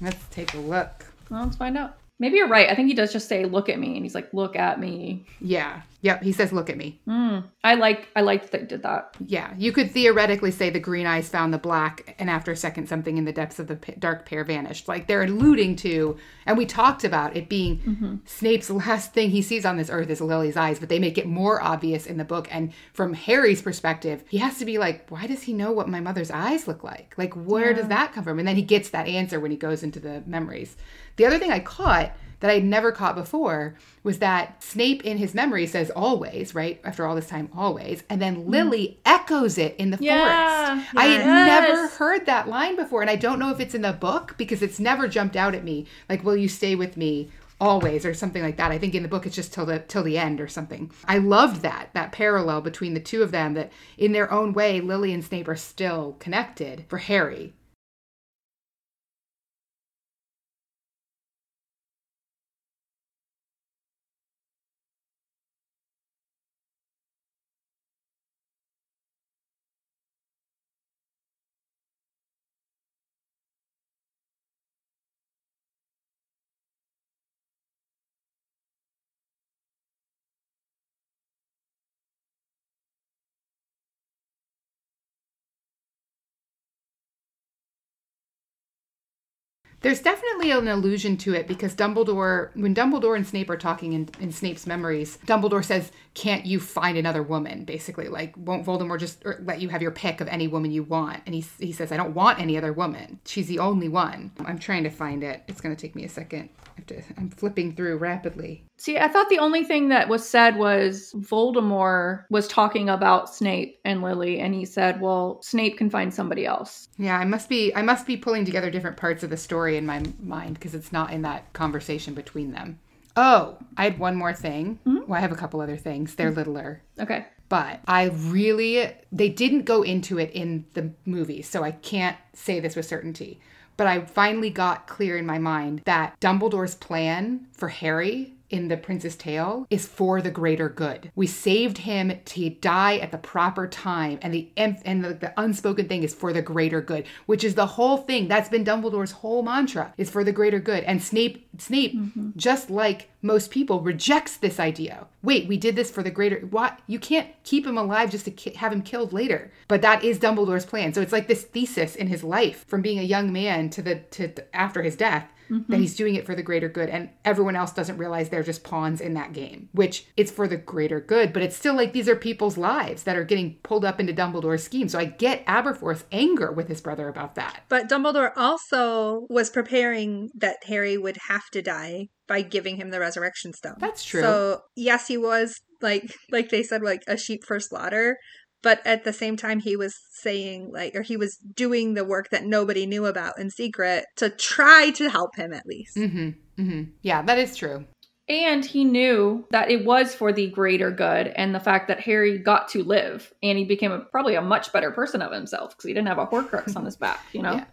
S1: Let's take a look.
S2: Well, let's find out. Maybe you're right. I think he does just say "look at me," and he's like, "Look at me."
S1: Yeah. Yep. He says, "Look at me."
S2: Mm. I like. I liked that he did that.
S1: Yeah. You could theoretically say the green eyes found the black, and after a second, something in the depths of the p- dark pair vanished. Like they're alluding to, and we talked about it being Snape's last thing he sees on this earth is Lily's eyes, but they make it more obvious in the book. And from Harry's perspective, he has to be like, why does he know what my mother's eyes look like? Like, where does that come from? And then he gets that answer when he goes into the memories. The other thing I caught that I'd never caught before was that Snape in his memory says always, right? After all this time, always. And then mm. Lily echoes it in the
S2: Yeah,
S1: forest. I had never heard that line before. And I don't know if it's in the book because it's never jumped out at me. Like, will you stay with me? always or something like that i think in the book it's just till the till the end or something i loved that that parallel between the two of them that in their own way lily and snape are still connected for harry There's definitely an allusion to it because Dumbledore, when Dumbledore and Snape are talking in, in Snape's memories, Dumbledore says, Can't you find another woman? Basically, like, won't Voldemort just er, let you have your pick of any woman you want? And he, he says, I don't want any other woman. She's the only one. I'm trying to find it. It's going to take me a second. I have to, I'm flipping through rapidly.
S2: See, I thought the only thing that was said was Voldemort was talking about Snape and Lily, and he said, "Well, Snape can find somebody else."
S1: Yeah, I must be I must be pulling together different parts of the story in my mind because it's not in that conversation between them. Oh, I had one more thing. Mm-hmm. Well, I have a couple other things. They're mm-hmm. littler.
S2: Okay.
S1: but I really they didn't go into it in the movie, so I can't say this with certainty. But I finally got clear in my mind that Dumbledore's plan for Harry in the Prince's Tale is for the greater good. We saved him to die at the proper time, and the and the, the unspoken thing is for the greater good, which is the whole thing. That's been Dumbledore's whole mantra is for the greater good. And Snape, Snape, mm-hmm. just like most people, rejects this idea. Wait, we did this for the greater. What? You can't keep him alive just to ki- have him killed later. But that is Dumbledore's plan. So it's like this thesis in his life from being a young man to the to the- after his death that he's mm-hmm. doing it for the greater good and everyone else doesn't realize they're just pawns in that game which it's for the greater good but it's still like these are people's lives that are getting pulled up into dumbledore's scheme so i get aberforth's anger with his brother about that
S3: But Dumbledore also was preparing that Harry would have to die by giving him the resurrection stone.
S1: That's true.
S3: So yes, he was like like they said, like a sheep for slaughter. But at the same time he was saying like or he was doing the work that nobody knew about in secret to try to help him at least.
S1: Mm-hmm. Mm-hmm. Yeah, that is true.
S2: And he knew that it was for the greater good and the fact that Harry got to live and he became a, probably a much better person of himself because he didn't have a Horcrux on his back, you know?
S1: Yeah.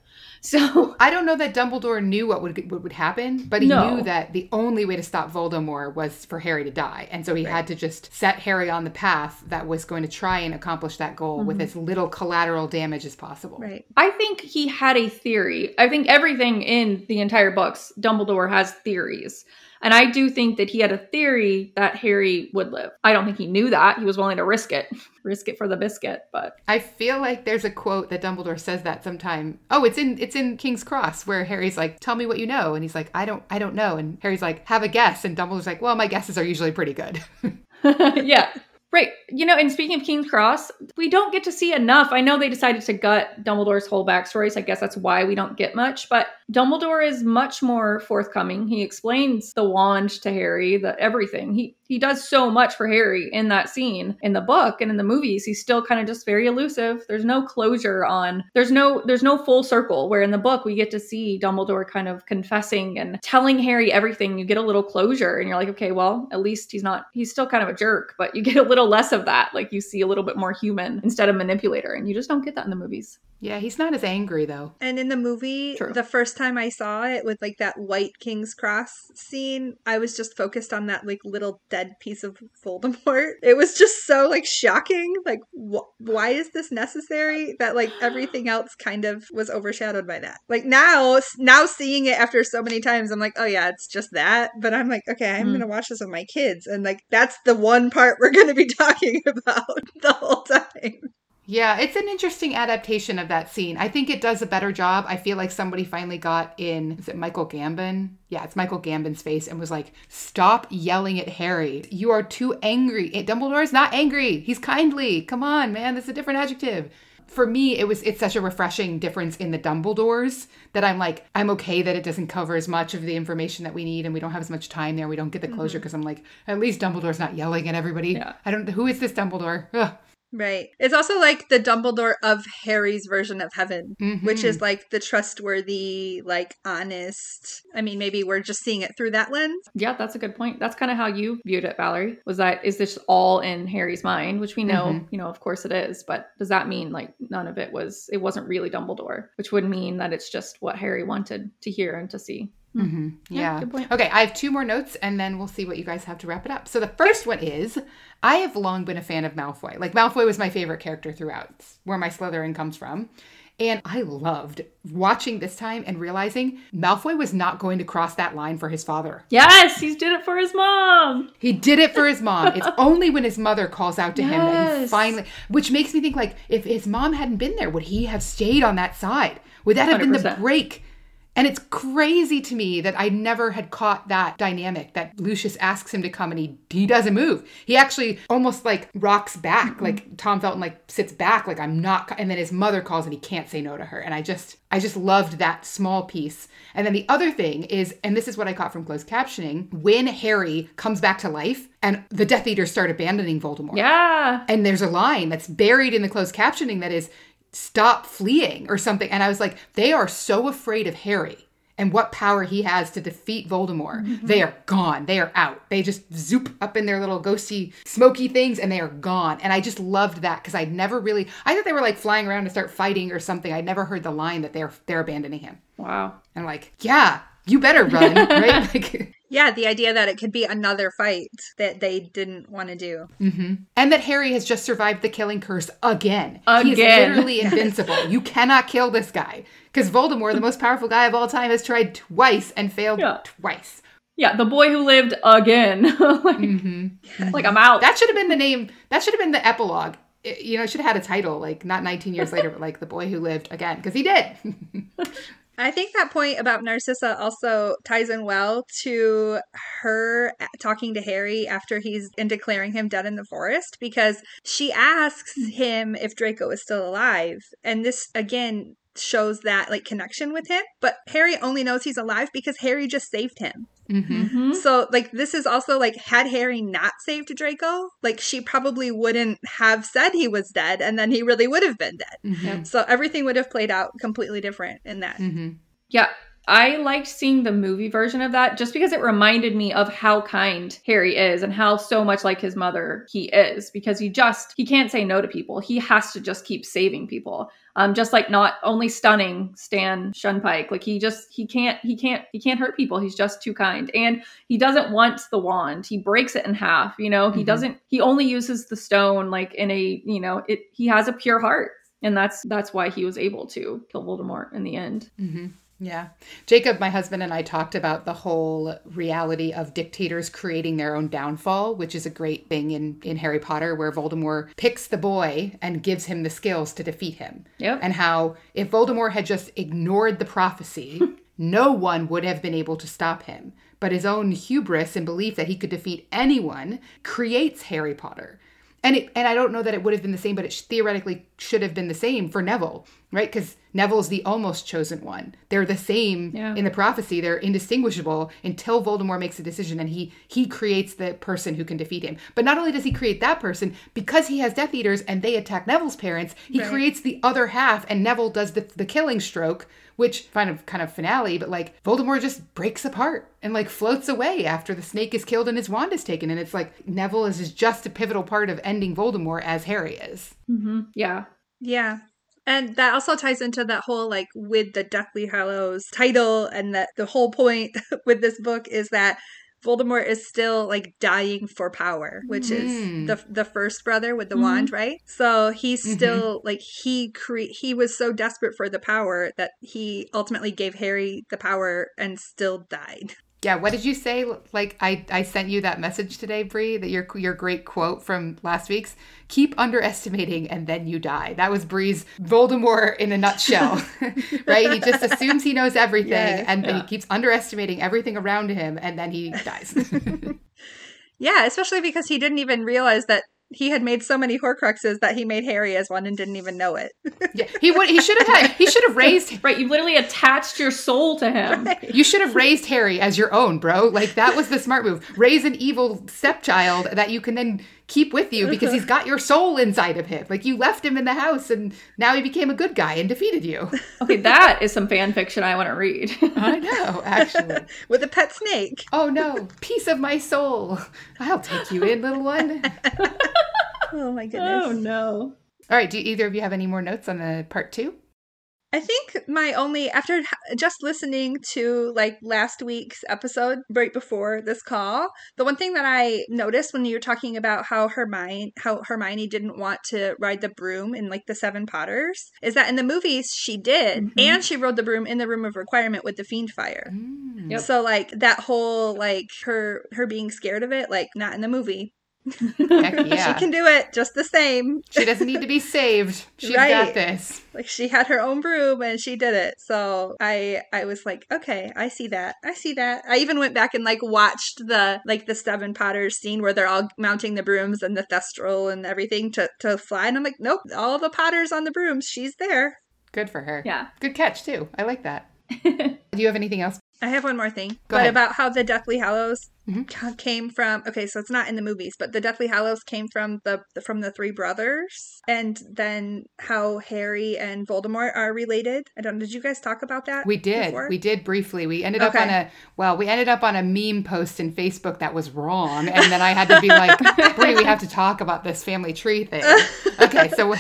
S2: So
S1: I don't know that Dumbledore knew what would what would happen, but he
S2: No.
S1: knew that the only way to stop Voldemort was for Harry to die, and so he
S3: Right.
S1: had to just set Harry on the path that was going to try and accomplish that goal with mm-hmm. as little collateral damage as possible.
S3: Right.
S2: I think he had a theory. I think everything in the entire books, Dumbledore has theories. And I do think that he had a theory that Harry would live. I don't think he knew that. He was willing to risk it, risk it for the biscuit. But
S1: I feel like there's a quote that Dumbledore says that sometime. Oh, it's in it's in King's Cross where Harry's like, "Tell me what you know," and he's like, "I don't I don't know," and Harry's like, "Have a guess," and Dumbledore's like, "Well, my guesses are usually pretty good."
S2: yeah. Right. You know, and speaking of King's Cross, we don't get to see enough. I know they decided to gut Dumbledore's whole backstory, so I guess that's why we don't get much. But Dumbledore is much more forthcoming. He explains the wand to Harry, the everything. He he does so much for Harry in that scene. In the book and in the movies, he's still kind of just very elusive. There's no closure on there's no there's no full circle where in the book we get to see Dumbledore kind of confessing and telling Harry everything. You get a little closure and you're like, okay, well, at least he's not he's still kind of a jerk, but you get a little less of that. Like you see a little bit more human instead of manipulator. And you just don't get that in the movies.
S1: Yeah, he's not as angry though.
S3: And in the movie,
S2: True.
S3: the first time I saw it with like that white King's Cross scene, I was just focused on that like little dead piece of Voldemort. It was just so like shocking. Like, wh- why is this necessary? That like everything else kind of was overshadowed by that. Like now, now seeing it after so many times, I'm like, oh yeah, it's just that. But I'm like, okay, I'm
S2: Mm.
S3: gonna watch this with my kids, and like that's the one part we're gonna be talking about the whole time.
S1: Yeah, it's an interesting adaptation of that scene. I think it does a better job. I feel like somebody finally got in, is it Michael Gambon? Yeah, it's Michael Gambon's face and was like, stop yelling at Harry. You are too angry. Dumbledore is not angry. He's kindly. Come on, man. That's a different adjective. For me, it was it's such a refreshing difference in the Dumbledores that I'm like, I'm okay that it doesn't cover as much of the information that we need and we don't have as much time there. We don't get the closure mm-hmm. because I'm like, at least Dumbledore's not yelling at everybody.
S2: Yeah.
S1: I don't who is this Dumbledore? Ugh.
S3: Right. It's also like the Dumbledore of Harry's version of heaven, which
S1: Mhm.
S3: is like the trustworthy, like honest. I mean, maybe we're just seeing it through that lens.
S2: Yeah, that's a good point. That's kind of how you viewed it, Valerie. Was that is this all in Harry's mind, which we know,
S1: Mhm.
S2: you know, of course it is, but does that mean like none of it was it wasn't really Dumbledore, which would mean that it's just what Harry wanted to hear and to see.
S1: Hmm Yeah.
S2: good point.
S1: Okay, I have two more notes and then we'll see what you guys have to wrap it up. So the first one is I have long been a fan of Malfoy. Like Malfoy was my favorite character throughout. It's where my Slytherin comes from. And I loved watching this time and realizing Malfoy was not going to cross that line for his father.
S2: Yes, he did it for his mom.
S1: He did it for his mom. It's only when his mother calls out to him that he
S2: Yes.
S1: finally, which makes me think like, if his mom hadn't been there, would he have stayed on that side? Would that have been the break? And it's crazy to me that I never had caught that dynamic that Lucius asks him to come and he he doesn't move. He actually almost like rocks back, mm-hmm. like Tom Felton like sits back, like I'm not. And then his mother calls and he can't say no to her. And I just I just loved that small piece. And then the other thing is, and this is what I caught from closed captioning, when Harry comes back to life and the Death Eaters start abandoning Voldemort.
S2: Yeah.
S1: And there's a line that's buried in the closed captioning that is stop fleeing or something. And I was like, they are so afraid of Harry and what power he has to defeat Voldemort. Mm-hmm. They are gone. They are out. They just zoop up in their little ghosty, smoky things and they are gone. And I just loved that because I'd never really, I thought they were like flying around to start fighting or something. I'd never heard the line that they're, they're abandoning him.
S2: Wow.
S1: And I'm like, yeah, you better run, right? Like,
S3: Yeah, the idea that it could be another fight that they didn't want to do. Mm-hmm.
S1: And that Harry has just survived the killing curse again. He is
S2: Again.
S1: literally invincible. you cannot kill this guy. Because Voldemort, the most powerful guy of all time, has tried twice and failed
S2: Yeah.
S1: twice.
S2: Yeah, the boy who lived again. like, mm-hmm. like I'm out.
S1: That should have been the name. That should have been the epilogue. It- you know, it should have had a title, like not 19 years later, but like the boy who lived again, because he did.
S3: I think that point about Narcissa also ties in well to her talking to Harry after he's and declaring him dead in the forest because she asks mm-hmm. him if Draco is still alive. And this again shows that like connection with him. But Harry only knows he's alive because Harry just saved him.
S2: Mhm.
S3: So like this is also like had Harry not saved Draco, like she probably wouldn't have said he was dead and then he really would have been dead.
S1: Mhm.
S3: So everything would have played out completely different in that.
S1: Mhm.
S2: Yeah. I liked seeing the movie version of that just because it reminded me of how kind Harry is and how so much like his mother he is because he just he can't say no to people. He has to just keep saving people. Um just like not only stunning Stan Shunpike, like he just he can't he can't he can't hurt people. He's just too kind. And he doesn't want the wand. He breaks it in half, you know. He
S1: Mhm.
S2: doesn't he only uses the stone like in a, you know, it he has a pure heart. And that's that's why he was able to kill Voldemort in the end.
S1: hmm Yeah. Jacob, my husband, and I talked about the whole reality of dictators creating their own downfall, which is a great thing in, in Harry Potter, where Voldemort picks the boy and gives him the skills to defeat him.
S2: Yep.
S1: And how if Voldemort had just ignored the prophecy, no one would have been able to stop him. But his own hubris and belief that he could defeat anyone creates Harry Potter. And it, and I don't know that it would have been the same, but it sh- theoretically should have been the same for Neville, right? Because Neville's the almost chosen one. They're the same
S2: Yeah.
S1: in the prophecy. They're indistinguishable until Voldemort makes a decision and he he creates the person who can defeat him. But not only does he create that person, because he has Death Eaters and they attack Neville's parents, he
S3: Right.
S1: creates the other half, and Neville does the the killing stroke, which kind of kind of finale. But like Voldemort just breaks apart and like floats away after the snake is killed and his wand is taken, and it's like Neville is is just a pivotal part of ending Voldemort as Harry is.
S2: hmm Yeah.
S3: Yeah. And that also ties into that whole like with the Deathly Hallows title and that the whole point with this book is that Voldemort is still like dying for power, which
S1: Mm.
S3: is the the first brother with the wand, right? So he's
S1: Mhm.
S3: still like he cre- he was so desperate for the power that he ultimately gave Harry the power and still died.
S1: Yeah, what did you say? Like I, I sent you that message today, Bree. That your your great quote from last week's. Keep underestimating, and then you die. That was Bree's Voldemort in a nutshell, right? He just assumes he knows everything,
S3: Yes.
S1: and then
S2: Yeah.
S1: he keeps underestimating everything around him, and then he dies.
S3: Yeah, especially because he didn't even realize that he had made so many Horcruxes that he made Harry as one and didn't even know it.
S1: yeah, he would. He should have had. He should have raised.
S2: Right. You literally attached your soul to him.
S1: You should have raised Harry as your own, bro. Like that was the smart move. Raise an evil stepchild that you can then keep with you because uh-huh. he's got your soul inside of him. Like you left him in the house, and now he became a good guy and defeated you.
S2: Okay, that is some fan fiction I want to read.
S1: I know, actually.
S3: With a pet snake.
S1: Oh no, piece of my soul. I'll take you in, little one.
S3: Oh my oh, goodness.
S2: Oh no.
S1: All right, do either of you have any more notes on the part two?
S3: I think my only after just listening to like last week's episode right before this call, the one thing that I noticed when you were talking about how Hermione how Hermione didn't want to ride the broom in like the Seven Potters is that in the movies she did
S2: Mhm.
S3: and she rode the broom in the Room of Requirement with the Fiendfyre.
S1: Mm.
S2: Yep.
S3: So like that whole like her her being scared of it like not in the movie.
S1: Heck yeah.
S3: She can do it just the same.
S1: She doesn't need to be saved. She's
S3: Right.
S1: got this.
S3: like she had her own broom and she did it so i i was like okay i see that i see that i even went back and like watched the like the seven potters scene where they're all mounting the brooms and the thestral and everything to to fly and i'm like nope all the potters on the brooms she's there
S1: Good for her.
S2: Yeah.
S1: Good catch too. I like that. Do you have anything else?
S3: I have one more thing
S1: Go
S3: but
S1: ahead.
S3: about how the deathly hallows
S1: Mhm.
S3: came from okay so it's not in the movies but the deathly hallows came from the from the three brothers and then how harry and voldemort are related i don't did you guys talk about that
S1: We did.
S3: before?
S1: We did briefly. We ended up on a well, we ended up on a meme post in Facebook that was wrong, and then I had to be like, "Bree, we have to talk about this family tree thing." Okay, so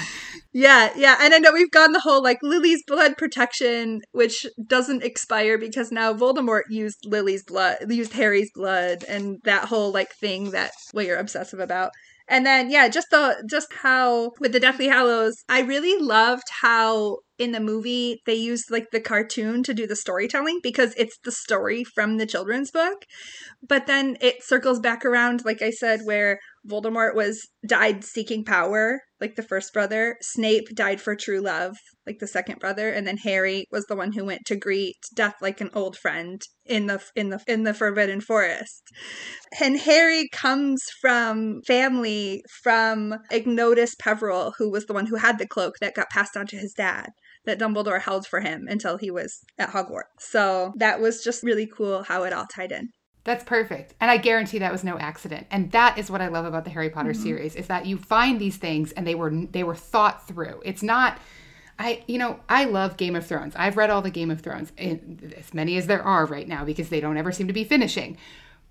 S3: Yeah, yeah. And I know we've gone the whole like Lily's blood protection, which doesn't expire because now Voldemort used Lily's blood, used Harry's blood, and that whole like thing that well you're obsessive about. And then yeah, just the just how with the Deathly Hallows, I really loved how in the movie they used like the cartoon to do the storytelling because it's the story from the children's book. But then it circles back around, like I said, where Voldemort was died seeking power, like the first brother. Snape died for true love, like the second brother, and then Harry was the one who went to greet death like an old friend in the in the in the Forbidden Forest. And Harry comes from family from Ignotus Peverell, who was the one who had the cloak that got passed on to his dad that Dumbledore held for him until he was at Hogwarts. So that was just really cool how it all tied in.
S1: That's perfect. And I guarantee that was no accident. And that is what I love about the Harry Potter mm-hmm. series is that you find these things and they were they were thought through. It's not I you know, I love Game of Thrones. I've read all the Game of Thrones, as many as there are right now because they don't ever seem to be finishing.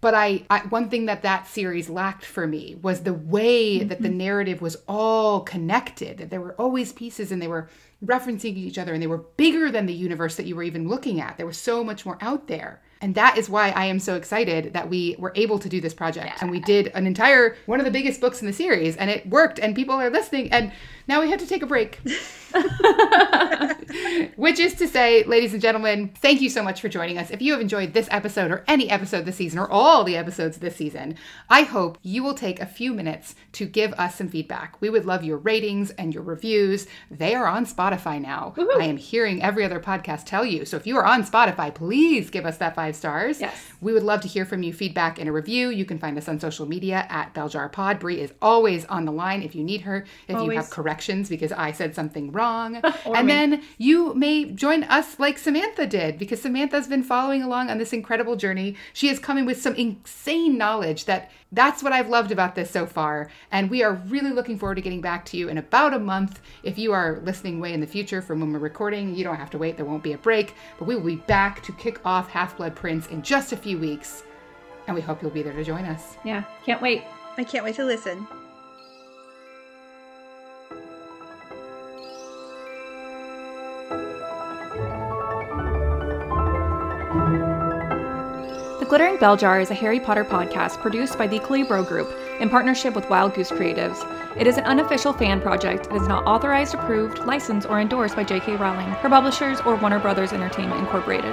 S1: But I, I one thing that that series lacked for me was the way that the mm-hmm. narrative was all connected. That there were always pieces and they were referencing each other and they were bigger than the universe that you were even looking at. There was so much more out there. And that is why I am so excited that we were able to do this project. And we did an entire one of the biggest books in the series and it worked and people are listening and now we have to take a break. Which is to say, ladies and gentlemen, thank you so much for joining us. If you have enjoyed this episode or any episode this season or all the episodes this season, I hope you will take a few minutes to give us some feedback. We would love your ratings and your reviews. They are on Spotify now. I am hearing every other podcast tell you. So if you are on Spotify, please give us that five stars.
S2: Yes.
S1: We would love to hear from you feedback and a review. You can find us on social media at Bell Jar Pod. Bree is always on the line if you need her, if you have corrections because I said something wrong. And
S2: me.
S1: then you may join us like Samantha did because Samantha's been following along on this incredible journey. She is coming with some insane knowledge that that's what I've loved about this so far. And we are really looking forward to getting back to you in about a month. If you are listening way in the future from when we're recording, you don't have to wait. There won't be a break, but we will be back to kick off Half Blood Prince in just a few weeks. And we hope you'll be there to join us.
S2: Yeah, can't wait.
S3: I can't wait to listen.
S2: Glittering Bell Jar is a Harry Potter podcast produced by the Calibro Group in partnership with Wild Goose Creatives. It is an unofficial fan project and is not authorized, approved, licensed, or endorsed by J.K. Rowling, her publishers, or Warner Brothers Entertainment Incorporated.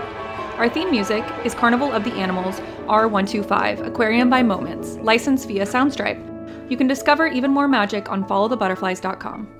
S2: Our theme music is Carnival of the Animals R125 Aquarium by Moments, licensed via Soundstripe. You can discover even more magic on followthebutterflies.com.